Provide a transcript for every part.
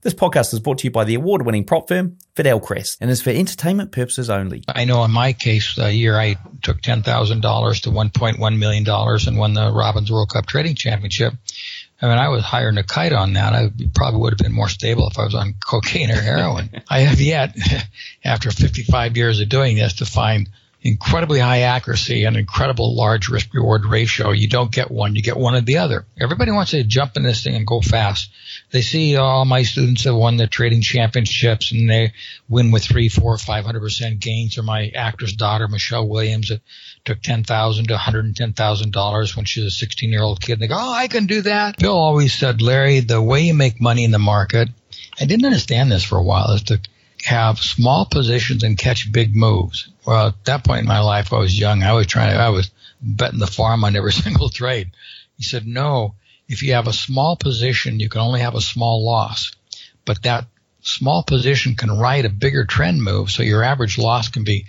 This podcast is brought to you by the award winning prop firm Fidelcrest and is for entertainment purposes only. I know in my case, the year I took $10,000 to $1.1 million and won the Robbins World Cup Trading Championship. I mean, I was higher than a kite on that. I probably would have been more stable if I was on cocaine or heroin. I have yet, after 55 years of doing this, to find incredibly high accuracy and incredible large risk reward ratio. You don't get one, you get one or the other. Everybody wants to jump in this thing and go fast. They see all my students have won the trading championships and they win with three, four, five hundred percent gains. Or my actress daughter, Michelle Williams, that took ten thousand to one hundred and ten thousand dollars when she was a sixteen year old kid. And they go, Oh, I can do that. Bill always said, Larry, the way you make money in the market, I didn't understand this for a while, is to have small positions and catch big moves. Well, at that point in my life, I was young. I was trying to, I was betting the farm on every single trade. He said, no, if you have a small position, you can only have a small loss, but that small position can ride a bigger trend move. So your average loss can be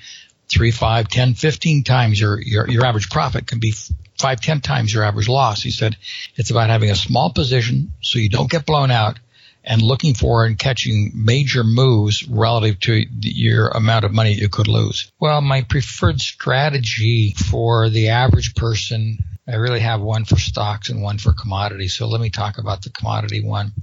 three, five, ten, fifteen times your, your, your average profit can be five, ten times your average loss. He said it's about having a small position so you don't get blown out and looking for and catching major moves relative to your amount of money you could lose. Well, my preferred strategy for the average person, I really have one for stocks and one for commodities. So let me talk about the commodity one.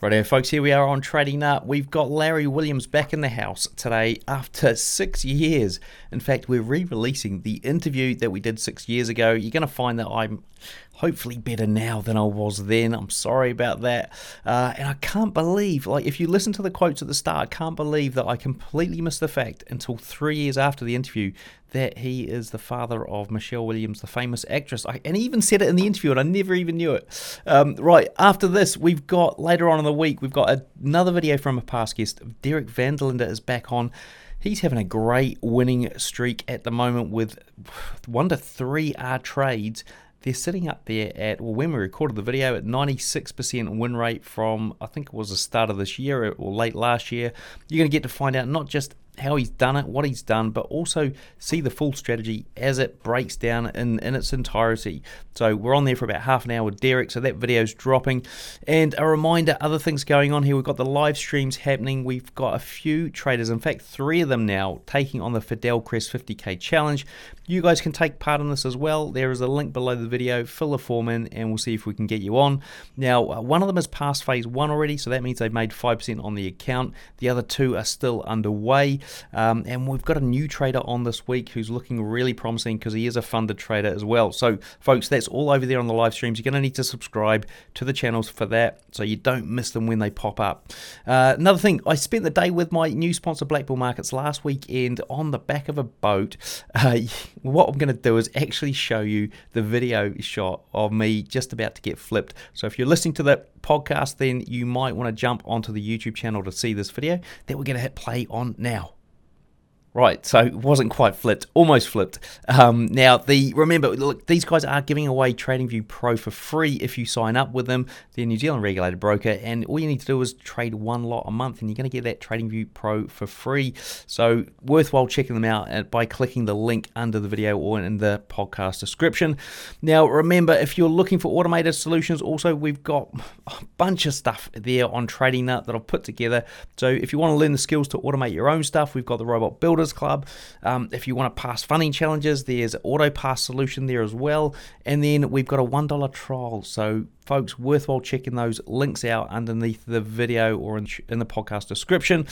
Right folks, here we are on Trading Nut. We've got Larry Williams back in the house today after six years. In fact, we're re releasing the interview that we did six years ago. You're going to find that I'm hopefully better now than I was then. I'm sorry about that. Uh, and I can't believe, like, if you listen to the quotes at the start, I can't believe that I completely missed the fact until three years after the interview that he is the father of Michelle Williams, the famous actress. I, and he even said it in the interview, and I never even knew it. Um, right, after this, we've got later on in the week, we've got another video from a past guest. Derek Vanderlinder is back on. He's having a great winning streak at the moment with one to three R trades they're sitting up there at, well, when we recorded the video, at 96% win rate from, I think it was the start of this year or late last year. You're going to get to find out not just how he's done it, what he's done, but also see the full strategy as it breaks down in, in its entirety. So we're on there for about half an hour with Derek, so that video's dropping. And a reminder, other things going on here. We've got the live streams happening. We've got a few traders, in fact, three of them now, taking on the Fidelcrest 50k challenge. You guys can take part in this as well. There is a link below the video. Fill a form in, and we'll see if we can get you on. Now, uh, one of them has passed phase one already, so that means they've made 5% on the account. The other two are still underway. Um, and we've got a new trader on this week who's looking really promising because he is a funded trader as well. So, folks, that's all over there on the live streams. You're going to need to subscribe to the channels for that so you don't miss them when they pop up. Uh, another thing, I spent the day with my new sponsor, Black Bull Markets, last weekend on the back of a boat. Uh, what I'm going to do is actually show you the video shot of me just about to get flipped. So, if you're listening to the podcast, then you might want to jump onto the YouTube channel to see this video that we're going to hit play on now. Right, so it wasn't quite flipped, almost flipped. Um, now, the remember, look, these guys are giving away TradingView Pro for free if you sign up with them. They're a New Zealand regulated broker, and all you need to do is trade one lot a month, and you're going to get that TradingView Pro for free. So, worthwhile checking them out by clicking the link under the video or in the podcast description. Now, remember, if you're looking for automated solutions, also we've got a bunch of stuff there on Trading Nut that I've put together. So, if you want to learn the skills to automate your own stuff, we've got the Robot Builder Builders Club. Um, if you want to pass funding challenges, there's auto pass solution there as well. And then we've got a $1 trial. So, folks, worthwhile checking those links out underneath the video or in, in the podcast description.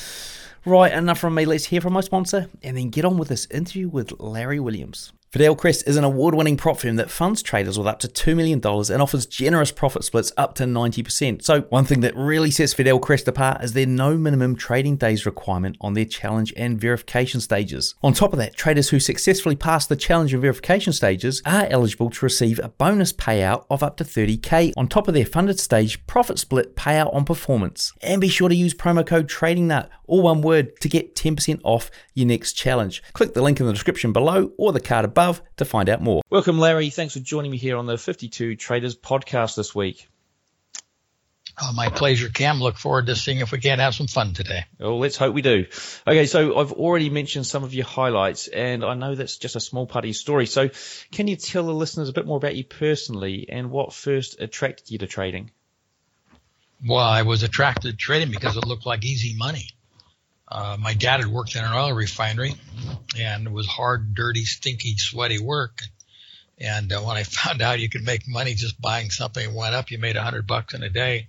Right, enough from me. Let's hear from my sponsor and then get on with this interview with Larry Williams. Fidelcrest is an award winning prop firm that funds traders with up to $2 million and offers generous profit splits up to 90%. So, one thing that really sets Fidelcrest apart is their no minimum trading days requirement on their challenge and verification stages. On top of that, traders who successfully pass the challenge and verification stages are eligible to receive a bonus payout of up to 30k on top of their funded stage profit split payout on performance. And be sure to use promo code TradingNut, all one word, to get 10% off your next challenge. Click the link in the description below or the card above above to find out more. Welcome, Larry. Thanks for joining me here on the 52 Traders podcast this week. Oh, my pleasure, Cam. Look forward to seeing if we can't have some fun today. Oh, let's hope we do. Okay, so I've already mentioned some of your highlights, and I know that's just a small part of your story. So, can you tell the listeners a bit more about you personally and what first attracted you to trading? Well, I was attracted to trading because it looked like easy money. Uh, my dad had worked in an oil refinery, and it was hard, dirty, stinky, sweaty work. And uh, when I found out you could make money just buying something went up, you made a hundred bucks in a day.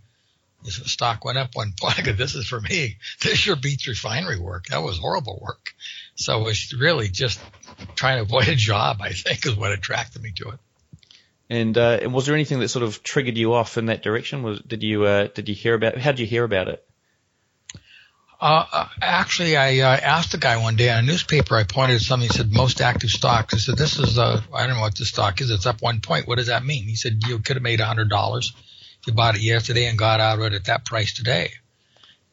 The stock went up one point. I go, this is for me. This sure beats refinery work. That was horrible work. So it was really just trying to avoid a job, I think, is what attracted me to it. And, uh, and was there anything that sort of triggered you off in that direction? Was did you uh, did you hear about? How did you hear about it? Uh, uh, actually, I uh, asked the guy one day in a newspaper. I pointed at something. He said most active stocks. I said this is uh, I don't know what the stock is. It's up one point. What does that mean? He said you could have made a hundred dollars. if You bought it yesterday and got out of it at that price today.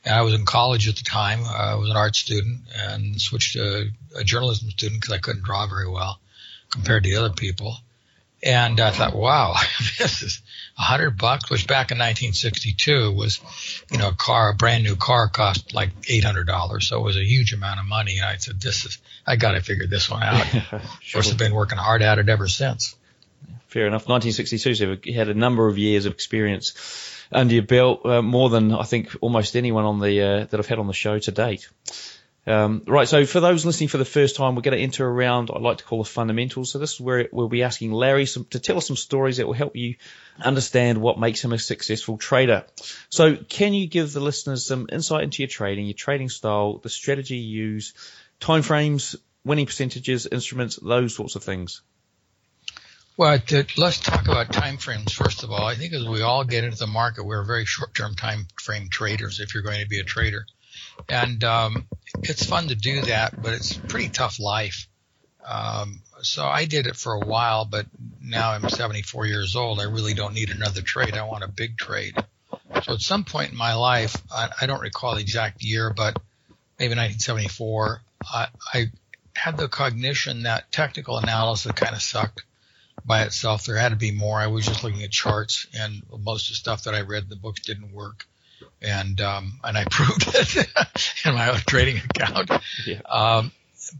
And I was in college at the time. I was an art student and switched to a journalism student because I couldn't draw very well compared to the other people. And I thought, wow, this is a hundred bucks, which back in 1962 was, you know, a car, a brand new car cost like $800. So it was a huge amount of money. And I said, this is, I got to figure this one out. sure. Of course, I've been working hard at it ever since. Fair enough. 1962, so you had a number of years of experience under your belt, uh, more than I think almost anyone on the uh, that I've had on the show to date. Um, right, so for those listening for the first time, we're going to enter a round I like to call the fundamentals. So this is where we'll be asking Larry some, to tell us some stories that will help you understand what makes him a successful trader. So can you give the listeners some insight into your trading, your trading style, the strategy you use, timeframes, winning percentages, instruments, those sorts of things? Well, to, let's talk about time frames first of all. I think as we all get into the market, we're very short-term time frame traders. If you're going to be a trader, and um, it's fun to do that, but it's pretty tough life. Um, so I did it for a while, but now I'm 74 years old. I really don't need another trade. I want a big trade. So at some point in my life, I, I don't recall the exact year, but maybe 1974, I, I had the cognition that technical analysis kind of sucked by itself. There had to be more. I was just looking at charts, and most of the stuff that I read in the books didn't work and um, and I proved it in my own trading account. Yeah. Um,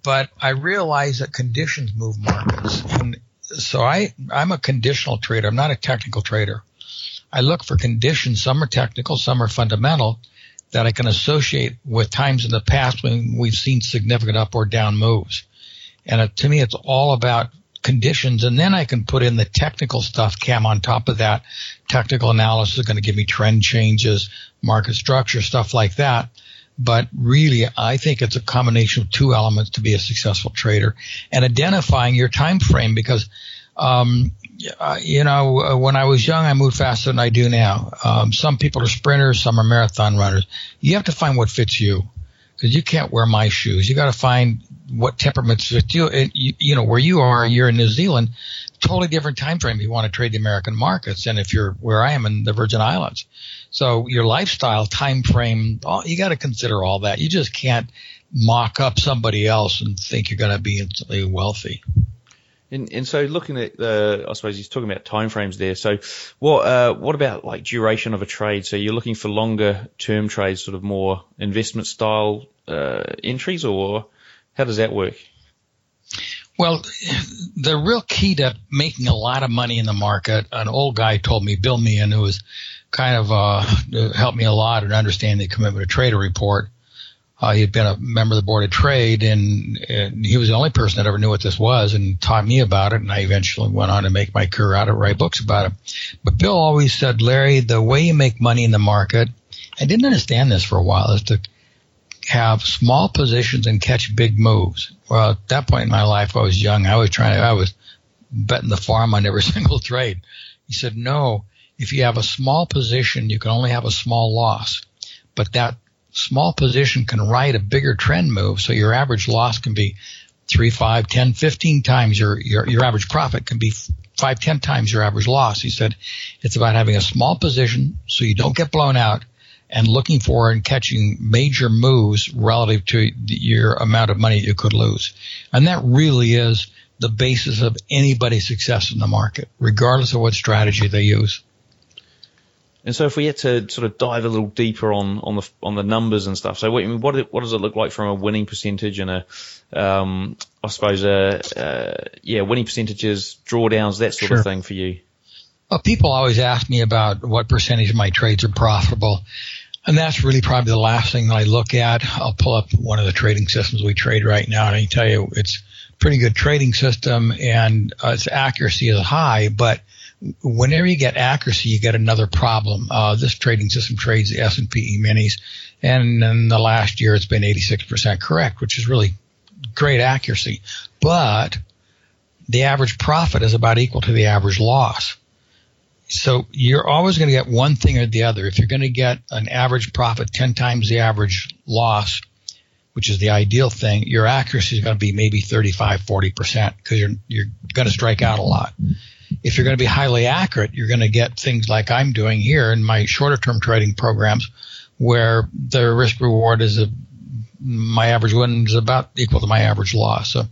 but I realized that conditions move markets, and so I I'm a conditional trader. I'm not a technical trader. I look for conditions. Some are technical, some are fundamental that I can associate with times in the past when we've seen significant up or down moves. And it, to me, it's all about conditions, and then I can put in the technical stuff, Cam, on top of that. Technical analysis is going to give me trend changes, market structure, stuff like that. But really, I think it's a combination of two elements to be a successful trader and identifying your time frame because, um, you know, when I was young, I moved faster than I do now. Um, some people are sprinters, some are marathon runners. You have to find what fits you because you can't wear my shoes. You got to find what temperaments fit you. You, know, where you are, you're in New Zealand, totally different time frame. You want to trade the American markets, and if you're where I am in the Virgin Islands, so your lifestyle time frame, all, you got to consider all that. You just can't mock up somebody else and think you're going to be instantly wealthy. And, and so looking at the, I suppose he's talking about timeframes there. So what, uh, what about like duration of a trade? So you're looking for longer term trades, sort of more investment style, uh, entries or how does that work? Well, the real key to making a lot of money in the market, an old guy told me, Bill Meehan, who was kind of uh, helped me a lot in understanding the commitment to trader report. Uh, he had been a member of the board of trade, and, and, he was the only person that ever knew what this was, and taught me about it. And I eventually went on to make my career out of write books about it. But Bill always said, Larry, the way you make money in the market, I didn't understand this for a while, is to have small positions and catch big moves. Well, at that point in my life, I was young. I was trying to, I was betting the farm on every single trade. He said, no, if you have a small position, you can only have a small loss, but that small position can ride a bigger trend move. So your average loss can be three, five, ten, fifteen times your, your, your average profit can be five, ten times your average loss. He said it's about having a small position so you don't get blown out and looking for and catching major moves relative to your amount of money you could lose. And that really is the basis of anybody's success in the market, regardless of what strategy they use. And so, if we had to sort of dive a little deeper on on the on the numbers and stuff, so what, what, what does it look like from a winning percentage and a, um, I suppose, a, uh, yeah, winning percentages, drawdowns, that sort sure. of thing for you? Well, people always ask me about what percentage of my trades are profitable. And that's really probably the last thing that I look at. I'll pull up one of the trading systems we trade right now, and I tell you it's pretty good trading system, and uh, its accuracy is high. But whenever you get accuracy, you get another problem. Uh, this trading system trades the S&P E-minis, and in the last year, it's been 86% correct, which is really great accuracy. But the average profit is about equal to the average loss. So you're always going to get one thing or the other. If you're going to get an average profit 10 times the average loss, which is the ideal thing, your accuracy is going to be maybe 35, 40% because you're, you're going to strike out a lot. If you're going to be highly accurate, you're going to get things like I'm doing here in my shorter term trading programs where the risk reward is a, my average win is about equal to my average loss. So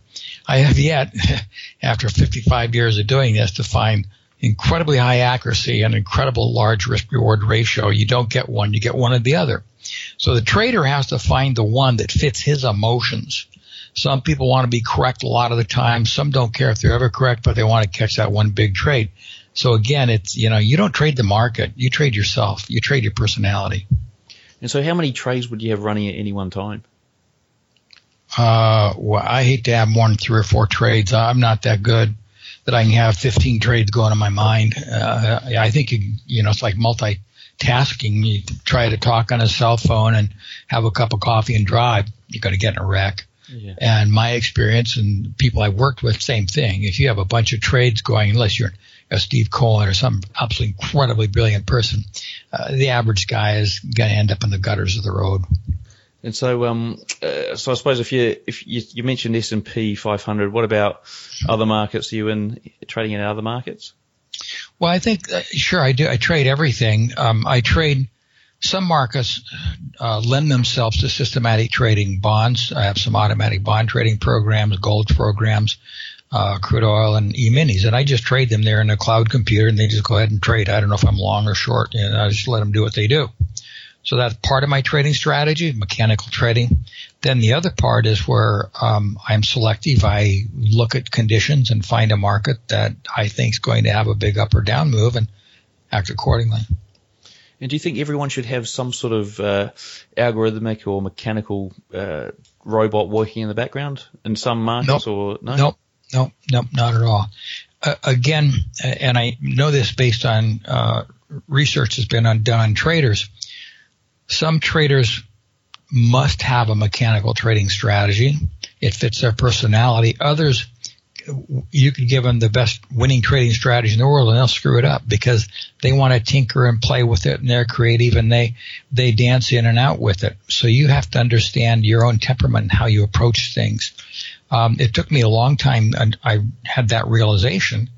I have yet, after 55 years of doing this, to find incredibly high accuracy and incredible large risk reward ratio. You don't get one, you get one or the other. So the trader has to find the one that fits his emotions. Some people want to be correct a lot of the time. Some don't care if they're ever correct, but they want to catch that one big trade. So again, it's, you know, you don't trade the market. You trade yourself. You trade your personality. And so how many trades would you have running at any one time? Uh, well, I hate to have more than three or four trades. I'm not that good that I can have 15 trades going in my mind. Uh, I think you, you know it's like multitasking. You try to talk on a cell phone and have a cup of coffee and drive. You're going to get in a wreck. Yeah. And my experience and people I worked with, same thing. If you have a bunch of trades going, unless you're a Steve Cohen or some absolutely incredibly brilliant person, uh, the average guy is going to end up in the gutters of the road. And so, um, uh, so I suppose if you if you, you mentioned S and P 500, what about other markets? Are you in trading in other markets? Well, I think uh, sure I do. I trade everything. Um, I trade some markets uh, lend themselves to systematic trading. Bonds. I have some automatic bond trading programs, gold programs, uh, crude oil, and e-minis, and I just trade them there in a cloud computer, and they just go ahead and trade. I don't know if I'm long or short, and I just let them do what they do. So that's part of my trading strategy, mechanical trading. Then the other part is where um, I'm selective. I look at conditions and find a market that I think is going to have a big up or down move and act accordingly. And do you think everyone should have some sort of uh, algorithmic or mechanical uh, robot working in the background in some markets, nope. or no? Nope, nope, nope, not at all. Uh, again, and I know this based on uh, research that's been done on traders some traders must have a mechanical trading strategy. It fits their personality. Others, you could give them the best winning trading strategy in the world and they'll screw it up because they want to tinker and play with it and they're creative and they, they dance in and out with it. So you have to understand your own temperament and how you approach things. Um, it took me a long time and I had that realization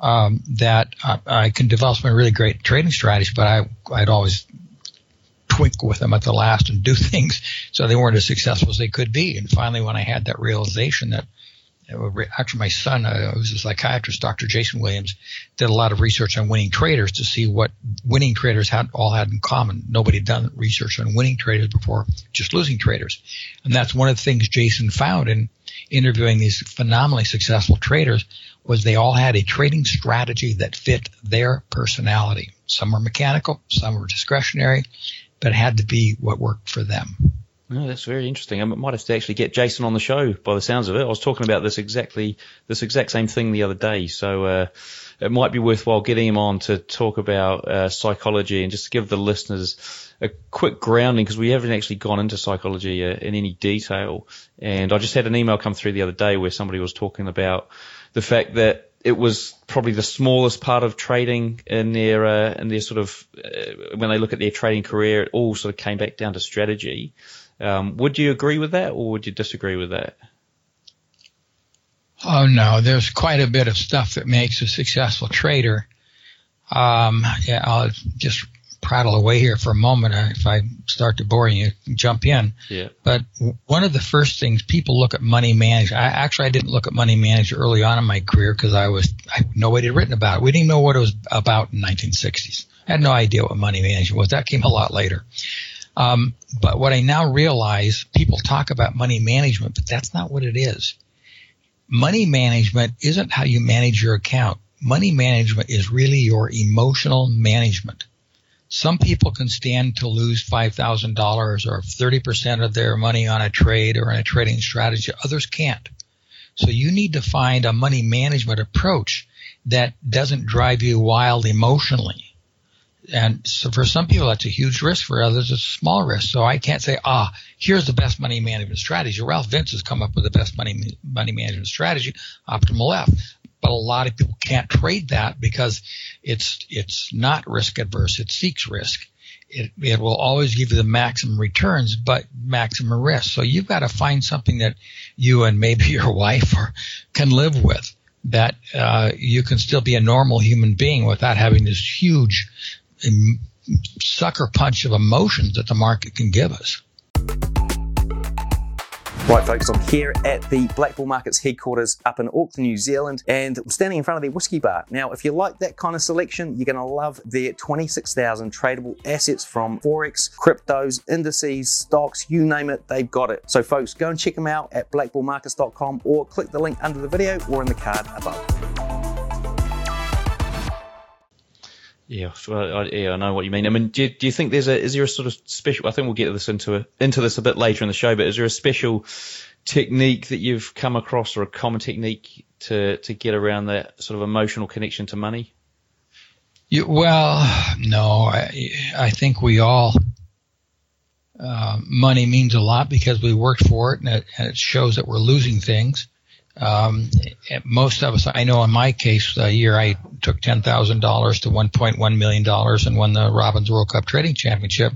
um, that I, I, can develop some really great trading strategies, but I, I'd always twinkle with them at the last and do things so they weren't as successful as they could be. And finally, when I had that realization that actually my son, uh, who's a psychiatrist, Dr. Jason Williams, did a lot of research on winning traders to see what winning traders had all had in common. Nobody had done research on winning traders before, just losing traders. And that's one of the things Jason found in interviewing these phenomenally successful traders was they all had a trading strategy that fit their personality. Some were mechanical, some were discretionary, but it had to be what worked for them. No, that's very interesting. I might have to actually get Jason on the show by the sounds of it. I was talking about this exactly, this exact same thing the other day. So, uh, it might be worthwhile getting him on to talk about, uh, psychology and just give the listeners a quick grounding because we haven't actually gone into psychology uh, in any detail. And I just had an email come through the other day where somebody was talking about the fact that it was probably the smallest part of trading in their uh, in their sort of uh, when they look at their trading career. It all sort of came back down to strategy. Um, would you agree with that, or would you disagree with that? Oh no, there's quite a bit of stuff that makes a successful trader. Um, yeah, I'll just prattle away here for a moment. Uh, if I start to bore you, jump in. Yeah. But one of the first things people look at money management. I actually I didn't look at money management early on in my career because I was I, nobody had written about it. We didn't know what it was about in 1960s. I had no idea what money management was. That came a lot later. Um, but what I now realize, people talk about money management, but that's not what it is. Money management isn't how you manage your account money management is really your emotional management. Some people can stand to lose $5,000 or 30% of their money on a trade or in a trading strategy. Others can't. So you need to find a money management approach that doesn't drive you wild emotionally. And so for some people, that's a huge risk. For others, it's a small risk. So I can't say, ah, here's the best money management strategy. Ralph Vince has come up with the best money, money management strategy, optimal F. But a lot of people can't trade that because it's, it's not risk adverse. It seeks risk. It, it will always give you the maximum returns, but maximum risk. So you've got to find something that you and maybe your wife or can live with that uh, you can still be a normal human being without having this huge sucker punch of emotions that the market can give us. Right, folks, I'm here at the Black Bull Markets headquarters up in Auckland, New Zealand, and I'm standing in front of their whiskey bar. Now, if you like that kind of selection, you're going to love their 26,000 tradable assets from Forex, cryptos, indices, stocks, you name it, they've got it. So, folks, go and check them out at blackbullmarkets.com or click the link under the video or in the card above. Yeah, I, yeah, I know what you mean. I mean, do you, do you think there's a is there a sort of special? I think we'll get this into a, into this a bit later in the show, but is there a special technique that you've come across, or a common technique to to get around that sort of emotional connection to money? You, well, no, I I think we all uh, money means a lot because we worked for it, and it, and it shows that we're losing things. Um, most of us, I know in my case, the year I took $10,000 to $1.1 million and won the Robbins World Cup Trading Championship.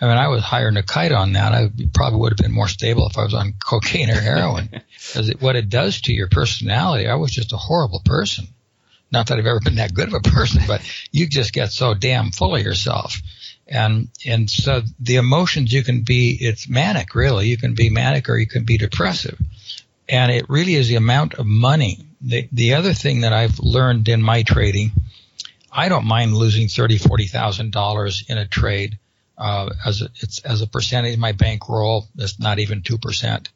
I mean, I was higher than a kite on that. I probably would have been more stable if I was on cocaine or heroin. Because what it does to your personality, I was just a horrible person. Not that I've ever been that good of a person, but you just get so damn full of yourself. And, and so the emotions you can be, it's manic really. You can be manic or you can be depressive and it really is the amount of money. The, the other thing that I've learned in my trading, I don't mind losing thirty, forty thousand dollars in a trade uh, as a, it's as a percentage of my bankroll. That's not even two percent.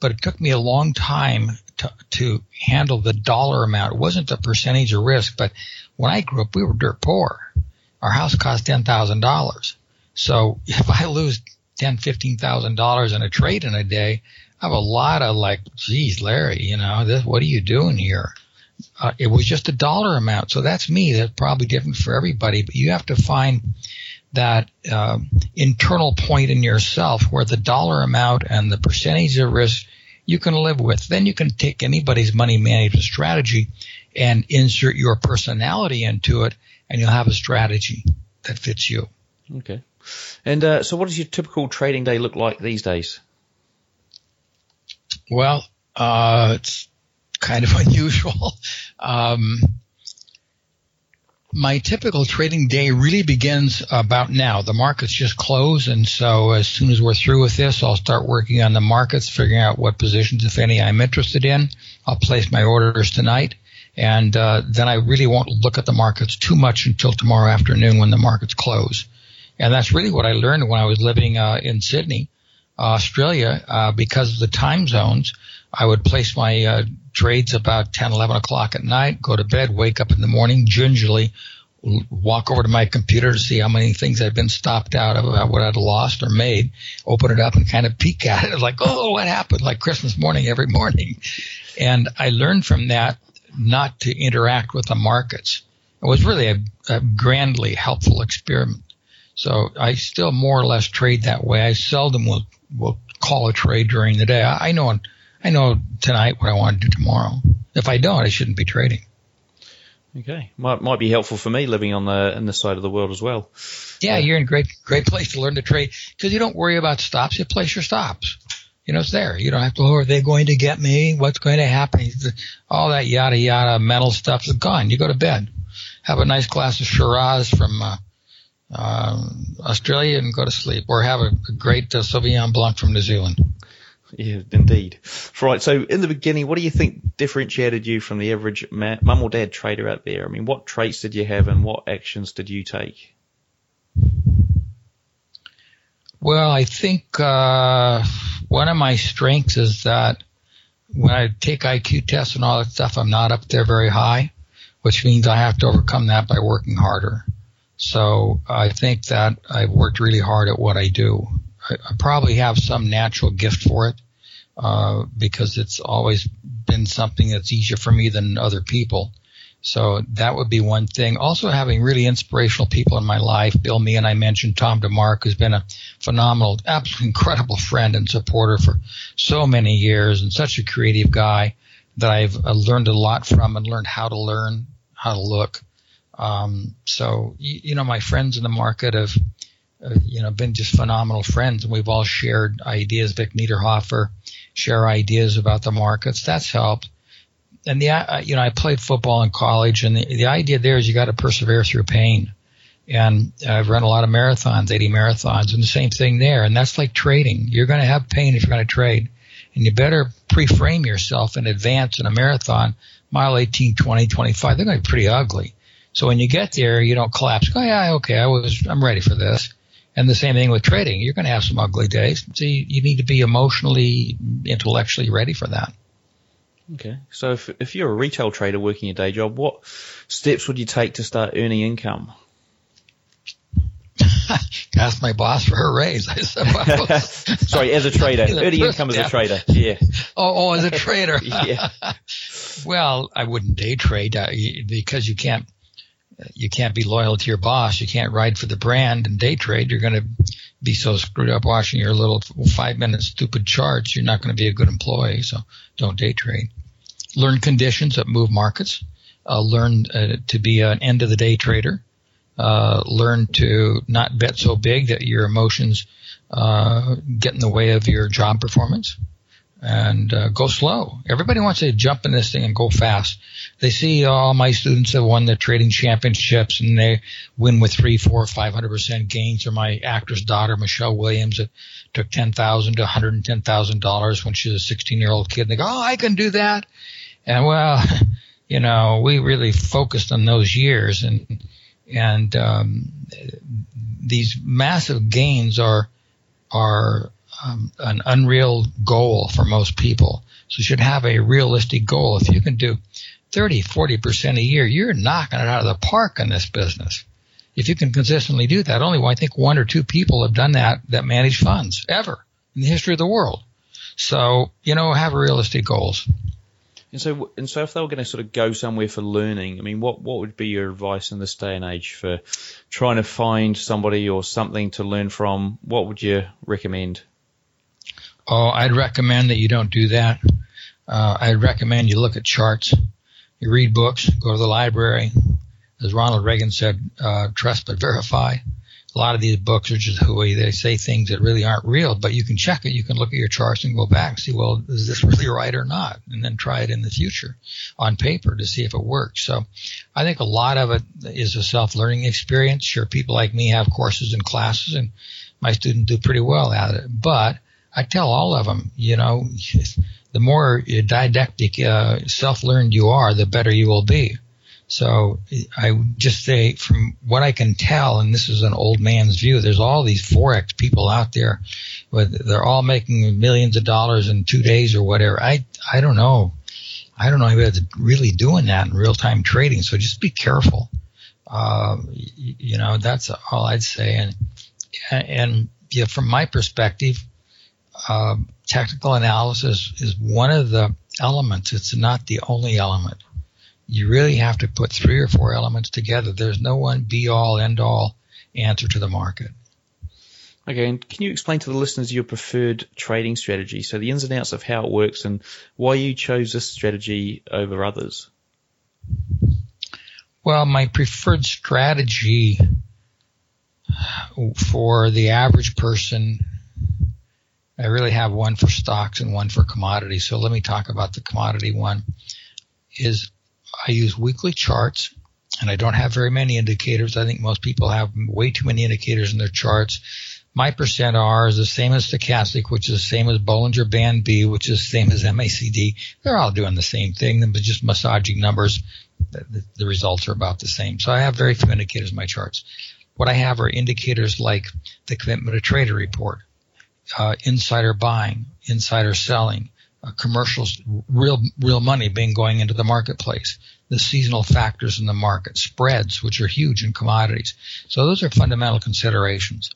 But it took me a long time to, to handle the dollar amount. It wasn't the percentage of risk, but when I grew up, we were dirt poor. Our house cost ten thousand dollars. So if I lose ten, fifteen thousand dollars in a trade in a day, I have a lot of like, geez, Larry, you know, this, what are you doing here? Uh, it was just a dollar amount. So that's me. That's probably different for everybody, but you have to find that uh, internal point in yourself where the dollar amount and the percentage of risk you can live with. Then you can take anybody's money management strategy and insert your personality into it, and you'll have a strategy that fits you. Okay. And uh, so, what does your typical trading day look like these days? Well, uh, it's kind of unusual. Um, my typical trading day really begins about now. The markets just close, and so as soon as we're through with this, I'll start working on the markets, figuring out what positions, if any, I'm interested in. I'll place my orders tonight, and uh, then I really won't look at the markets too much until tomorrow afternoon when the markets close. And that's really what I learned when I was living uh, in Sydney. Australia, uh, because of the time zones, I would place my uh, trades about 10, 11 o'clock at night, go to bed, wake up in the morning, gingerly walk over to my computer to see how many things I'd been stopped out of, about what I'd lost or made, open it up and kind of peek at it, like, oh, what happened? Like Christmas morning every morning. And I learned from that not to interact with the markets. It was really a, a grandly helpful experiment. So I still more or less trade that way. I seldom will will call a trade during the day. I, I know I know tonight what I want to do tomorrow. If I don't, I shouldn't be trading. Okay, might might be helpful for me living on the in this side of the world as well. Yeah, uh, you're in a great great place to learn to trade because you don't worry about stops. You place your stops. You know, it's there. You don't have to. Oh, are they going to get me? What's going to happen? All that yada yada mental stuff is gone. You go to bed. Have a nice glass of Shiraz from uh, um, Australia and go to sleep, or have a, a great uh, Sauvignon Blanc from New Zealand. Yeah, indeed. Right. So, in the beginning, what do you think differentiated you from the average mum or dad trader out there? I mean, what traits did you have, and what actions did you take? Well, I think uh, one of my strengths is that when I take IQ tests and all that stuff, I'm not up there very high. which means I have to overcome that by working harder. So I think that I've worked really hard at what I do. I, I probably have some natural gift for it uh, because it's always been something that's easier for me than other people. So that would be one thing. Also having really inspirational people in my life. Bill Meehan I mentioned Tom DeMark, who's been a phenomenal, absolutely incredible friend and supporter for so many years and such a creative guy that I've learned a lot from and learned how to learn, how to look. Um, so, you, you, know, my friends in the market have, uh, you know, been just phenomenal friends and we've all shared ideas. Vic Niederhoffer, share ideas about the markets. That's helped. And the, uh, you know, I played football in college and the, the idea there is you got to persevere through pain. And I've run a lot of marathons, 80 marathons, and the same thing there. And that's like trading. You're going to have pain if you're going to trade. And you better pre-frame yourself in advance in a marathon, mile 18, 20, 25. They're going to be pretty ugly. So when you get there, you don't collapse. Go, yeah, okay, I was, I'm ready for this. And the same thing with trading. You're going to have some ugly days. So you, you need to be emotionally, intellectually ready for that. Okay. So if, if you're a retail trader working a day job, what steps would you take to start earning income? Ask my boss for a raise, I suppose. Sorry, as a trader. earning income as a trader. Yeah. Oh, oh as a trader. yeah. well, I wouldn't day trade uh, because you can't you can't be loyal to your boss. You can't ride for the brand and day trade. You're going to be so screwed up watching your little five minute stupid charts. You're not going to be a good employee. So don't day trade. Learn conditions that move markets. Uh, learn uh, to be an end of the day trader. Uh, learn to not bet so big that your emotions uh, get in the way of your job performance and uh, go slow. Everybody wants to jump in this thing and go fast. They see all my students have won the trading championships and they win with three, four, five hundred percent gains. Or my actor's daughter, Michelle Williams, that took ten thousand to one hundred and ten thousand dollars when she was a sixteen-year-old kid. And they go, "Oh, I can do that." And well, you know, we really focused on those years, and and um, these massive gains are are um, an unreal goal for most people. So you should have a realistic goal. If you can do 30, 40% a year, you're knocking it out of the park in this business. If you can consistently do that, only I think one or two people have done that that manage funds ever in the history of the world. So, you know, have realistic goals. And so, and so, if they were going to sort of go somewhere for learning, I mean, what what would be your advice in this day and age for trying to find somebody or something to learn from? What would you recommend? Oh, I'd recommend that you don't do that. Uh, I'd recommend you look at charts, you read books, go to the library. As Ronald Reagan said, uh, trust but verify. A lot of these books are just hooey. They say things that really aren't real, but you can check it. You can look at your charts and go back and see, well, is this really right or not? And then try it in the future on paper to see if it works. So I think a lot of it is a self-learning experience. Sure, people like me have courses and classes and my students do pretty well at it, but I tell all of them, you know, the more didactic, uh, self-learned you are, the better you will be. So I just say from what I can tell, and this is an old man's view, there's all these Forex people out there, but they're all making millions of dollars in two days or whatever. I, I don't know. I don't know anybody that's really doing that in real time trading. So just be careful. Uh, you know, that's all I'd say. And, and yeah, from my perspective, uh, technical analysis is one of the elements. It's not the only element. You really have to put three or four elements together. There's no one be all end all answer to the market. Okay, and can you explain to the listeners your preferred trading strategy? So the ins and outs of how it works and why you chose this strategy over others. Well, my preferred strategy for the average person I really have one for stocks and one for commodities. So let me talk about the commodity one. Is I use weekly charts and I don't have very many indicators. I think most people have way too many indicators in their charts. My percent R is the same as stochastic, which is the same as Bollinger Band B, which is the same as MACD. They're all doing the same thing, but just massaging numbers. The, the results are about the same. So I have very few indicators in my charts. What I have are indicators like the commitment to trader report, uh, insider buying, insider selling, uh, commercials, real real money being going into the marketplace. the seasonal factors in the market, spreads, which are huge in commodities. So those are fundamental considerations.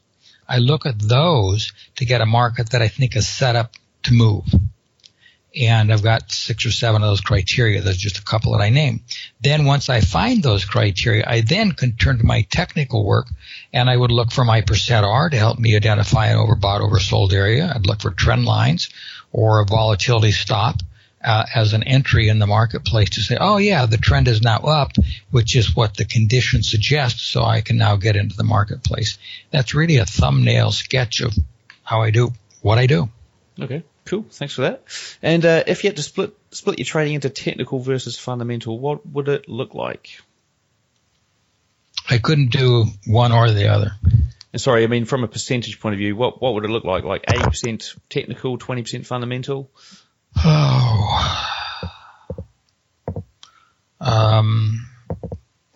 I look at those to get a market that I think is set up to move. And I've got six or seven of those criteria. There's just a couple that I name. Then once I find those criteria, I then can turn to my technical work and I would look for my percent R to help me identify an overbought, oversold area. I'd look for trend lines or a volatility stop. Uh, as an entry in the marketplace to say, oh yeah, the trend is now up, which is what the conditions suggest, so I can now get into the marketplace. That's really a thumbnail sketch of how I do what I do. Okay. Cool. Thanks for that. And uh, if you had to split split your trading into technical versus fundamental, what would it look like? I couldn't do one or the other. And sorry, I mean from a percentage point of view, what what would it look like? Like eighty percent technical, twenty percent fundamental? Oh. Um.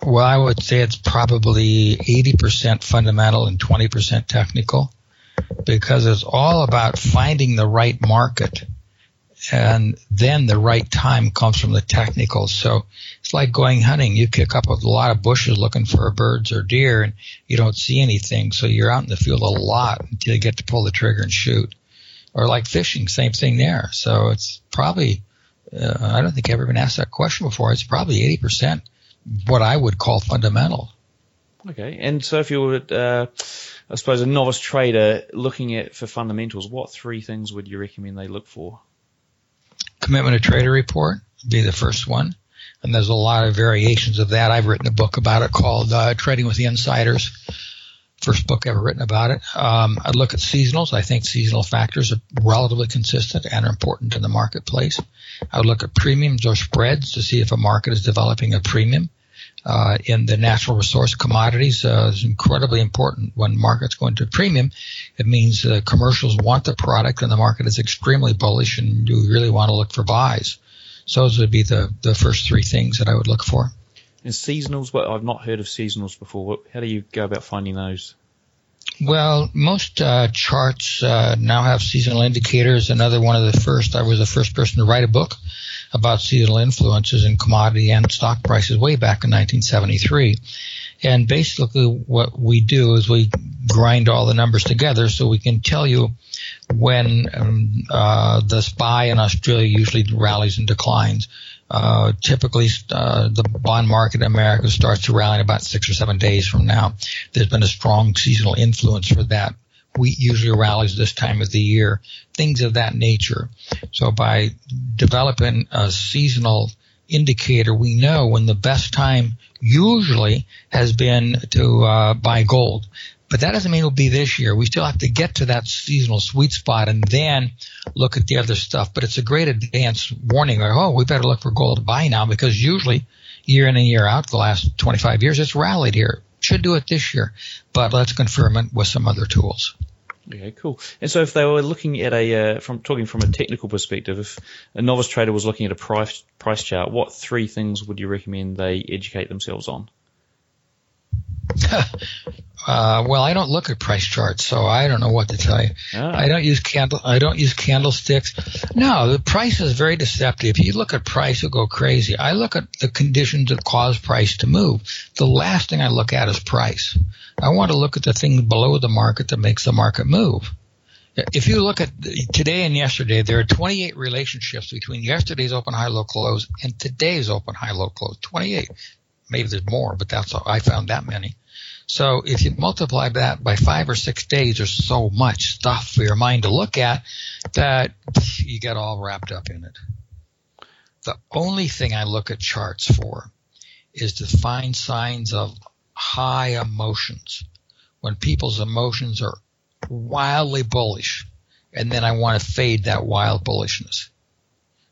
Well, I would say it's probably 80% fundamental and 20% technical because it's all about finding the right market and then the right time comes from the technicals. So it's like going hunting. You kick up a lot of bushes looking for birds or deer and you don't see anything. So you're out in the field a lot until you get to pull the trigger and shoot. Or like fishing, same thing there. So it's probably, uh, I don't think I've ever been asked that question before. It's probably 80% what I would call fundamental. Okay. And so if you would, uh, I suppose a novice trader looking at for fundamentals, what three things would you recommend they look for? Commitment to trader report would be the first one. And there's a lot of variations of that. I've written a book about it called uh, Trading with the Insiders. First book ever written about it. Um, I'd look at seasonals. I think seasonal factors are relatively consistent and are important in the marketplace. I would look at premiums or spreads to see if a market is developing a premium uh, in the natural resource commodities uh, is incredibly important. When markets go into premium, it means uh, commercials want the product and the market is extremely bullish and you really want to look for buys. So those would be the, the first three things that I would look for. And seasonals, well, I've not heard of seasonals before. How do you go about finding those? Well, most uh, charts uh, now have seasonal indicators. Another one of the first, I was the first person to write a book about seasonal influences in commodity and stock prices way back in 1973. And basically what we do is we grind all the numbers together so we can tell you when um, uh, the SPI in Australia usually rallies and declines. Uh, typically, uh, the bond market in America starts to rally in about six or seven days from now. There's been a strong seasonal influence for that wheat usually rallies this time of the year, things of that nature. So by developing a seasonal indicator, we know when the best time usually has been to uh, buy gold. But that doesn't mean it'll be this year. We still have to get to that seasonal sweet spot and then look at the other stuff. But it's a great advance warning. Like, oh, we better look for gold to buy now because usually year in and year out, the last 25 years, it's rallied here. Should do it this year, but let's confirm it with some other tools. Okay, cool. And so, if they were looking at a uh, from talking from a technical perspective, if a novice trader was looking at a price price chart, what three things would you recommend they educate themselves on? uh, well, I don't look at price charts, so I don't know what to tell you. Ah. I don't use candle. I don't use candlesticks. No, the price is very deceptive. If you look at price, you'll go crazy. I look at the conditions that cause price to move. The last thing I look at is price. I want to look at the things below the market that makes the market move. If you look at today and yesterday, there are 28 relationships between yesterday's open high low close and today's open high low close. 28 maybe there's more, but that's all. I found that many. So if you multiply that by five or six days, there's so much stuff for your mind to look at that you get all wrapped up in it. The only thing I look at charts for is to find signs of high emotions. When people's emotions are wildly bullish, and then I want to fade that wild bullishness.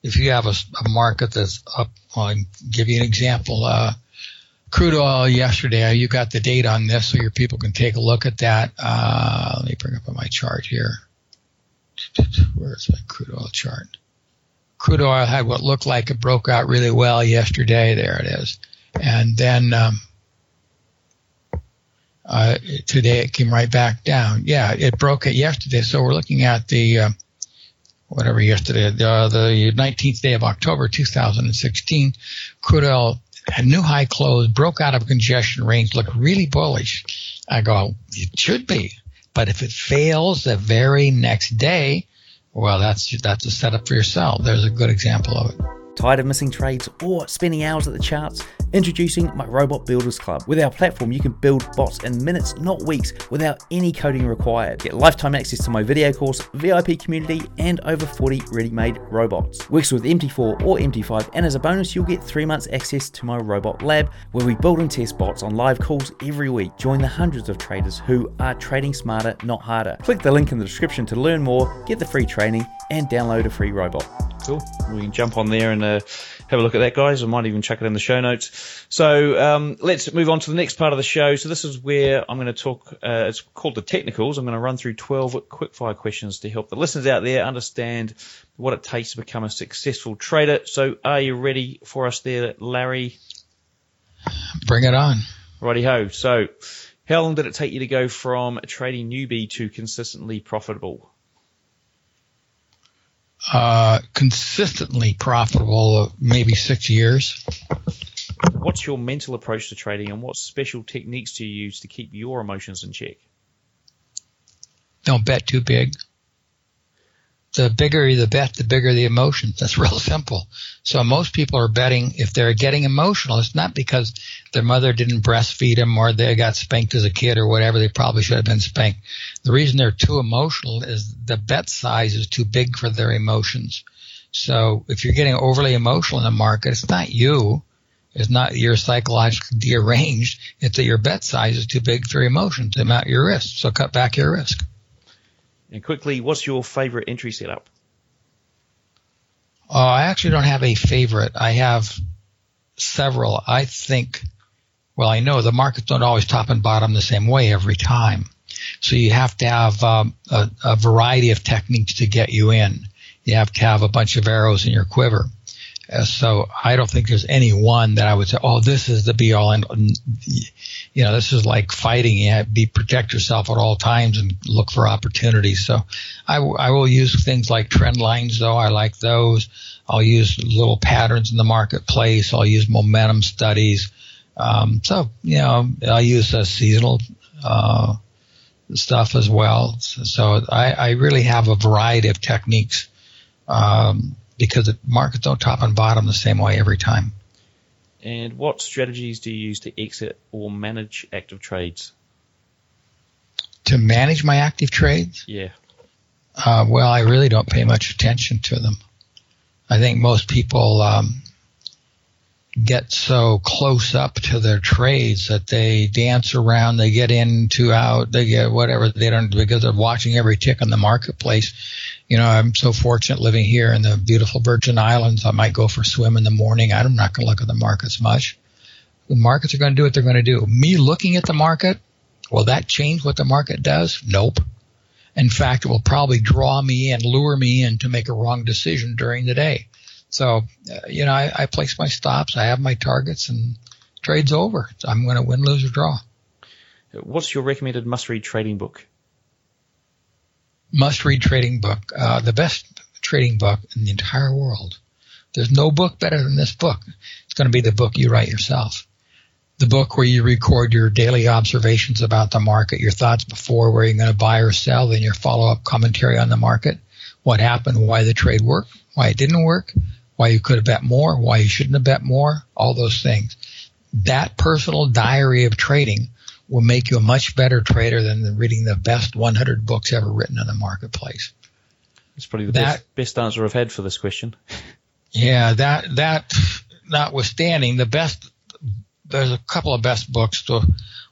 If you have a, a market that's up, I'll give you an example. Uh, crude oil yesterday. You got the date on this, so your people can take a look at that. Uh, let me bring up my chart here. Where's my crude oil chart? Crude oil had what looked like it broke out really well yesterday. There it is, and then um, uh, today it came right back down. Yeah, it broke it yesterday. So we're looking at the uh, whatever yesterday, the, the 19th day of October 2016. Crude oil a new high close, broke out of congestion range, looked really bullish. I go, it should be. But if it fails the very next day, well, that's that's a setup for yourself. There's a good example of it. Tired of missing trades or spending hours at the charts? Introducing my Robot Builders Club. With our platform, you can build bots in minutes, not weeks, without any coding required. Get lifetime access to my video course, VIP community, and over 40 ready made robots. Works with MT4 or MT5, and as a bonus, you'll get three months access to my robot lab, where we build and test bots on live calls every week. Join the hundreds of traders who are trading smarter, not harder. Click the link in the description to learn more, get the free training, and download a free robot. Cool. We can jump on there and uh, have a look at that, guys. I might even chuck it in the show notes. So um, let's move on to the next part of the show. So this is where I'm going to talk. Uh, it's called the technicals. I'm going to run through 12 quickfire questions to help the listeners out there understand what it takes to become a successful trader. So are you ready for us there, Larry? Bring it on. Righty ho. So how long did it take you to go from a trading newbie to consistently profitable? Uh, consistently profitable, maybe six years. What's your mental approach to trading, and what special techniques do you use to keep your emotions in check? Don't bet too big the bigger the bet, the bigger the emotion. That's real simple. So most people are betting if they're getting emotional, it's not because their mother didn't breastfeed them or they got spanked as a kid or whatever. They probably should have been spanked. The reason they're too emotional is the bet size is too big for their emotions. So if you're getting overly emotional in the market, it's not you. It's not you're psychologically deranged. It's that your bet size is too big for your emotions, the amount your risk. So cut back your risk. And quickly, what's your favorite entry setup? Uh, I actually don't have a favorite. I have several. I think, well, I know the markets don't always top and bottom the same way every time. So you have to have um, a, a variety of techniques to get you in. You have to have a bunch of arrows in your quiver. Uh, so I don't think there's any one that I would say, oh, this is the be all and you know, this is like fighting. You have be protect yourself at all times and look for opportunities. So I, I will use things like trend lines though. I like those. I'll use little patterns in the marketplace. I'll use momentum studies. Um, so, you know, I use a seasonal, uh, stuff as well. So I, I really have a variety of techniques. Um, because the markets don't top and bottom the same way every time. And what strategies do you use to exit or manage active trades? To manage my active trades? Yeah. Uh, well, I really don't pay much attention to them. I think most people um, get so close up to their trades that they dance around, they get in, two out, they get whatever they don't because they're watching every tick on the marketplace. You know, I'm so fortunate living here in the beautiful Virgin Islands. I might go for a swim in the morning. I'm not going to look at the markets much. The markets are going to do what they're going to do. Me looking at the market, will that change what the market does? Nope. In fact, it will probably draw me and lure me in to make a wrong decision during the day. So, uh, you know, I, I place my stops, I have my targets, and trade's over. I'm going to win, lose, or draw. What's your recommended must-read trading book? Must-read trading book, uh, the best trading book in the entire world. There's no book better than this book. It's going to be the book you write yourself. The book where you record your daily observations about the market, your thoughts before where you're going to buy or sell, then your follow-up commentary on the market, what happened, why the trade worked, why it didn't work, why you could have bet more, why you shouldn't have bet more, all those things. That personal diary of trading will make you a much better trader than reading the best 100 books ever written in the marketplace. That's probably the that, best, best answer I've had for this question. yeah, that that notwithstanding, the best there's a couple of best books. The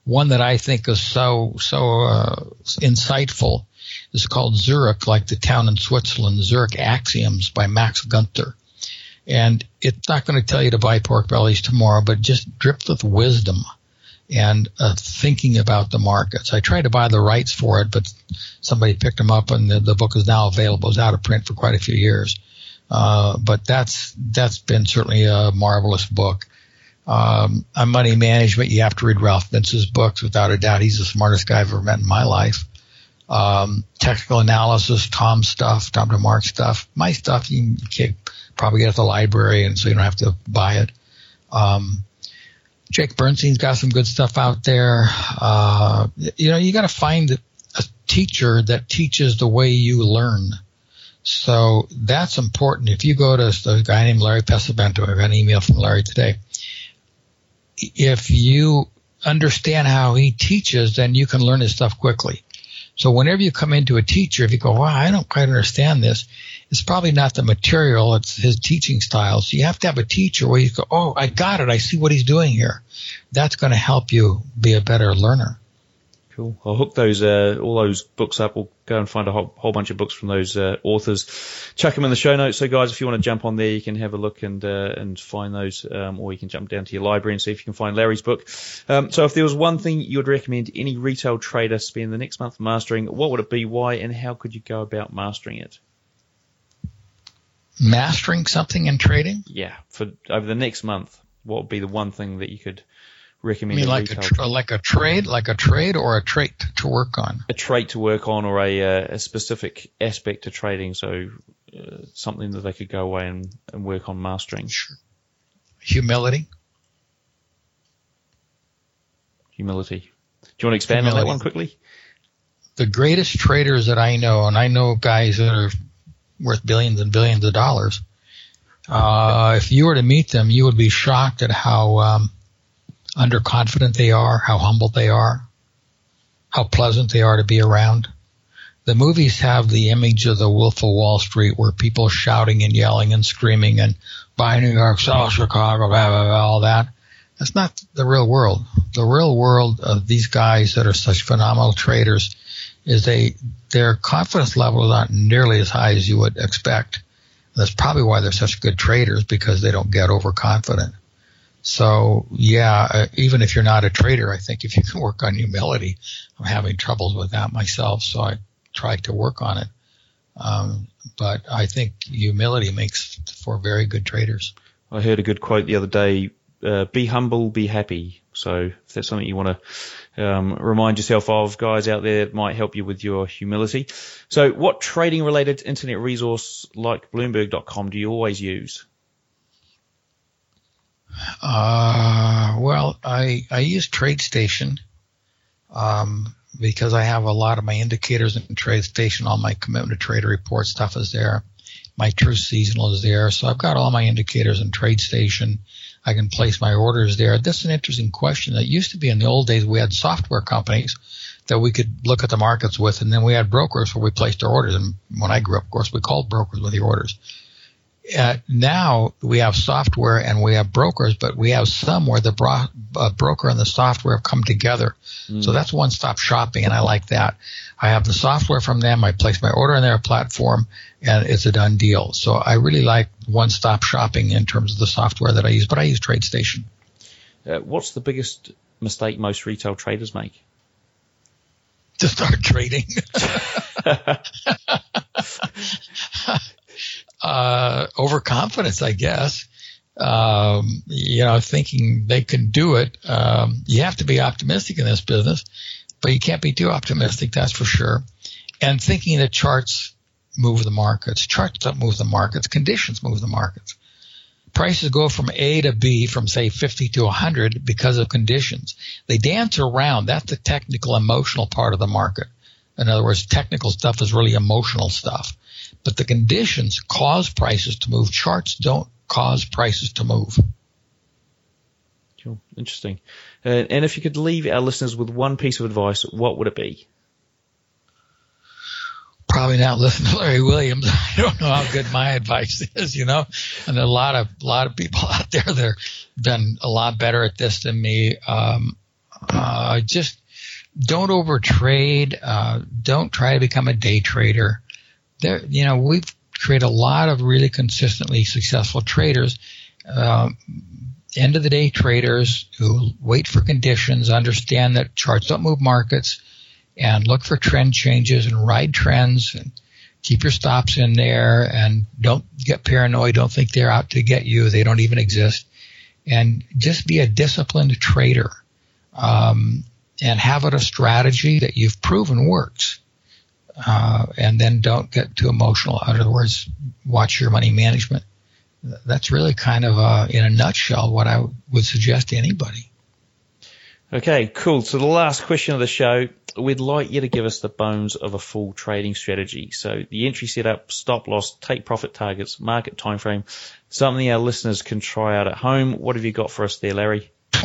one that I think is so so uh, insightful is called Zurich, like the town in Switzerland, Zurich Axioms by Max Gunther. And it's not going to tell you to buy pork bellies tomorrow, but just dripped with wisdom and uh, thinking about the markets. I tried to buy the rights for it, but somebody picked them up, and the, the book is now available. It's out of print for quite a few years. Uh, but that's that's been certainly a marvelous book. Um, on money management, you have to read Ralph Vince's books without a doubt. He's the smartest guy I've ever met in my life um, technical analysis, Tom stuff, Tom DeMark stuff. My stuff you can probably get at the library, and so you don't have to buy it. Um, Jake Bernstein's got some good stuff out there. Uh, you know, you got to find a teacher that teaches the way you learn. So that's important. If you go to a guy named Larry Pesavento, I got an email from Larry today. If you understand how he teaches, then you can learn his stuff quickly. So whenever you come into a teacher, if you go, wow, I don't quite understand this, it's probably not the material, it's his teaching style. So you have to have a teacher where you go, oh, I got it. I see what he's doing here. That's going to help you be a better learner. Cool. I'll hook those uh, all those books up. We'll go and find a whole, whole bunch of books from those uh, authors. Chuck them in the show notes. So guys, if you want to jump on there, you can have a look and uh, and find those, um, or you can jump down to your library and see if you can find Larry's book. Um, so if there was one thing you would recommend any retail trader spend the next month mastering, what would it be? Why and how could you go about mastering it? Mastering something in trading? Yeah, for over the next month, what would be the one thing that you could recommend. You mean like a tra- like a trade, like a trade, or a trait to work on? A trait to work on, or a uh, a specific aspect to trading. So uh, something that they could go away and, and work on mastering. Sure. Humility. Humility. Do you want to expand Humility. on that one quickly? The greatest traders that I know, and I know guys that are worth billions and billions of dollars. Uh, if you were to meet them, you would be shocked at how um, underconfident they are, how humble they are, how pleasant they are to be around. The movies have the image of the Wolf of Wall Street where people shouting and yelling and screaming and buy New York, sell Chicago, blah, blah, blah, all that. That's not the real world. The real world of these guys that are such phenomenal traders is they, their confidence level is not nearly as high as you would expect. That's probably why they're such good traders because they don't get overconfident. So yeah, uh, even if you're not a trader, I think if you can work on humility, I'm having troubles with that myself. So I try to work on it. Um, but I think humility makes for very good traders. I heard a good quote the other day: uh, "Be humble, be happy." So if that's something you want to um, remind yourself of, guys out there, it might help you with your humility. So, what trading-related internet resource like Bloomberg.com do you always use? Uh, well, I I use TradeStation um, because I have a lot of my indicators in TradeStation. All my commitment to trader report stuff is there. My true seasonal is there, so I've got all my indicators in TradeStation. I can place my orders there. This is an interesting question. That used to be in the old days we had software companies that we could look at the markets with, and then we had brokers where we placed our orders. And when I grew up, of course, we called brokers with the orders uh, now we have software and we have brokers, but we have some where the bro- uh, broker and the software have come together. Mm. So that's one stop shopping, and I like that. I have the software from them. I place my order in their platform, and it's a done deal. So I really like one stop shopping in terms of the software that I use, but I use TradeStation. Uh, what's the biggest mistake most retail traders make? To start trading. uh, overconfidence, I guess. Um, you know, thinking they can do it. Um, you have to be optimistic in this business, but you can't be too optimistic, that's for sure. And thinking that charts move the markets. Charts don't move the markets. Conditions move the markets. Prices go from A to B from say 50 to 100 because of conditions. They dance around. That's the technical emotional part of the market. In other words, technical stuff is really emotional stuff but the conditions cause prices to move. Charts don't cause prices to move. Cool. Interesting. Uh, and if you could leave our listeners with one piece of advice, what would it be? Probably not listen to Larry Williams. I don't know how good my advice is, you know. And a lot of a lot of people out there that have been a lot better at this than me. Um, uh, just don't overtrade. Uh, don't try to become a day trader there, you know, we've created a lot of really consistently successful traders. Um, end of the day traders who wait for conditions, understand that charts don't move markets, and look for trend changes and ride trends and keep your stops in there and don't get paranoid. Don't think they're out to get you. They don't even exist. And just be a disciplined trader um, and have it a strategy that you've proven works uh, and then don't get too emotional. In other words, watch your money management. That's really kind of, uh, in a nutshell, what I would suggest to anybody. Okay, cool. So the last question of the show, we'd like you to give us the bones of a full trading strategy. So the entry setup, stop loss, take profit targets, market time frame, something our listeners can try out at home. What have you got for us there, Larry?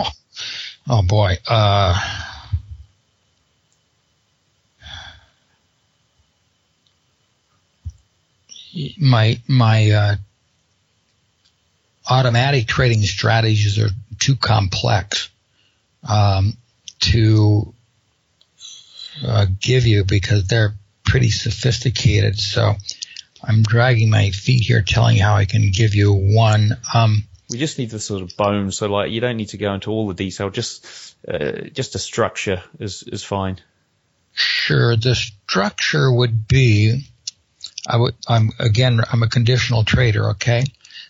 Oh boy. Uh, my my uh, automatic trading strategies are too complex um, to uh, give you because they're pretty sophisticated. So I'm dragging my feet here, telling you how I can give you one. Um, we just need the sort of bones. So like you don't need to go into all the detail. Just uh, just a structure is is fine. Sure. The structure would be. I would. I'm again. I'm a conditional trader. Okay.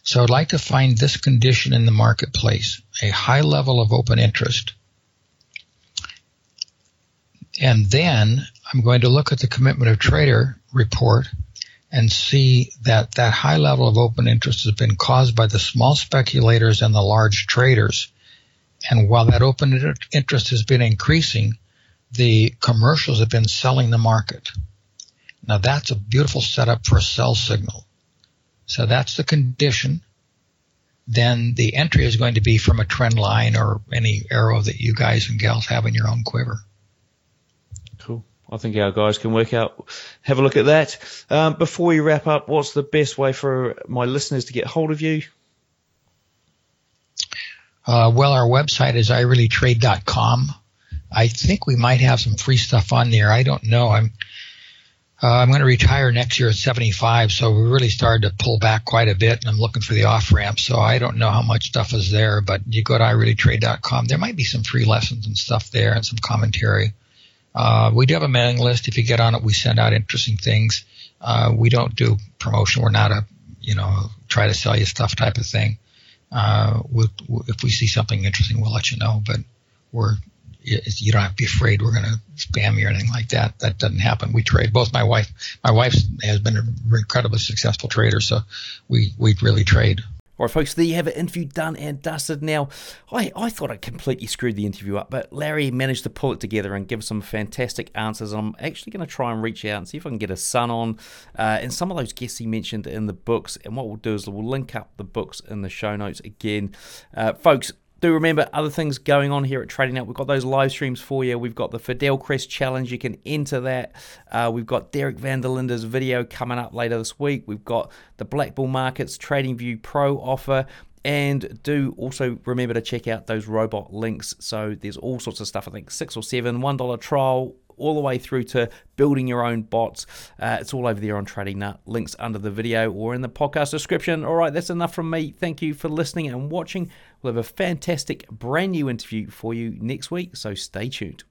So I'd like to find this condition in the marketplace: a high level of open interest. And then I'm going to look at the commitment of trader report and see that that high level of open interest has been caused by the small speculators and the large traders. And while that open interest has been increasing, the commercials have been selling the market. Now that's a beautiful setup for a sell signal. So that's the condition. Then the entry is going to be from a trend line or any arrow that you guys and gals have in your own quiver. Cool. I think our guys can work out, have a look at that. Um, before we wrap up, what's the best way for my listeners to get hold of you? Uh, well, our website is ireallytrade.com. I think we might have some free stuff on there. I don't know. I'm uh, I'm going to retire next year at 75, so we really started to pull back quite a bit, and I'm looking for the off ramp. So I don't know how much stuff is there, but you go to ireallytrade.com. There might be some free lessons and stuff there, and some commentary. Uh, we do have a mailing list. If you get on it, we send out interesting things. Uh, we don't do promotion. We're not a, you know, try to sell you stuff type of thing. Uh, we, if we see something interesting, we'll let you know. But we're, you don't have to be afraid we're going to spam you or anything like that. That doesn't happen. We trade. Both my wife, my wife has been an incredibly successful trader, so we we really trade. All right, folks, there you have it. Interview done and dusted. Now, I, I thought I completely screwed the interview up, but Larry managed to pull it together and give some fantastic answers. I'm actually going to try and reach out and see if I can get a son on uh, and some of those guests he mentioned in the books. And what we'll do is we'll link up the books in the show notes again. Uh, folks, do remember other things going on here at Trading Nut. We've got those live streams for you. We've got the Fidelcrest Challenge. You can enter that. Uh, we've got Derek Van der Linde's video coming up later this week. We've got the BlackBull Markets TradingView Pro offer. And do also remember to check out those robot links. So there's all sorts of stuff. I think six or seven, one dollar trial, all the way through to building your own bots. Uh, it's all over there on Trading Nut. Links under the video or in the podcast description. All right, that's enough from me. Thank you for listening and watching. We'll have a fantastic brand new interview for you next week, so stay tuned.